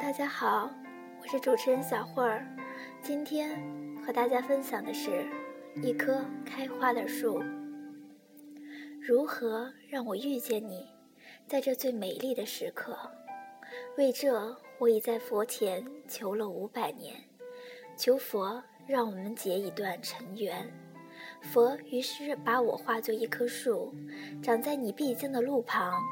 大家好，我是主持人小慧儿。今天和大家分享的是一棵开花的树。如何让我遇见你，在这最美丽的时刻？为这，我已在佛前求了五百年，求佛让我们结一段尘缘。佛于是把我化作一棵树，长在你必经的路旁，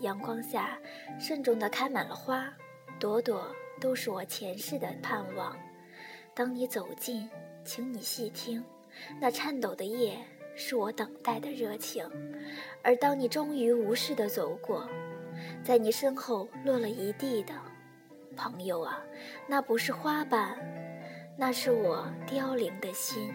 阳光下慎重地开满了花，朵朵都是我前世的盼望。当你走近，请你细听，那颤抖的叶是我等待的热情。而当你终于无视的走过，在你身后落了一地的，朋友啊，那不是花瓣，那是我凋零的心。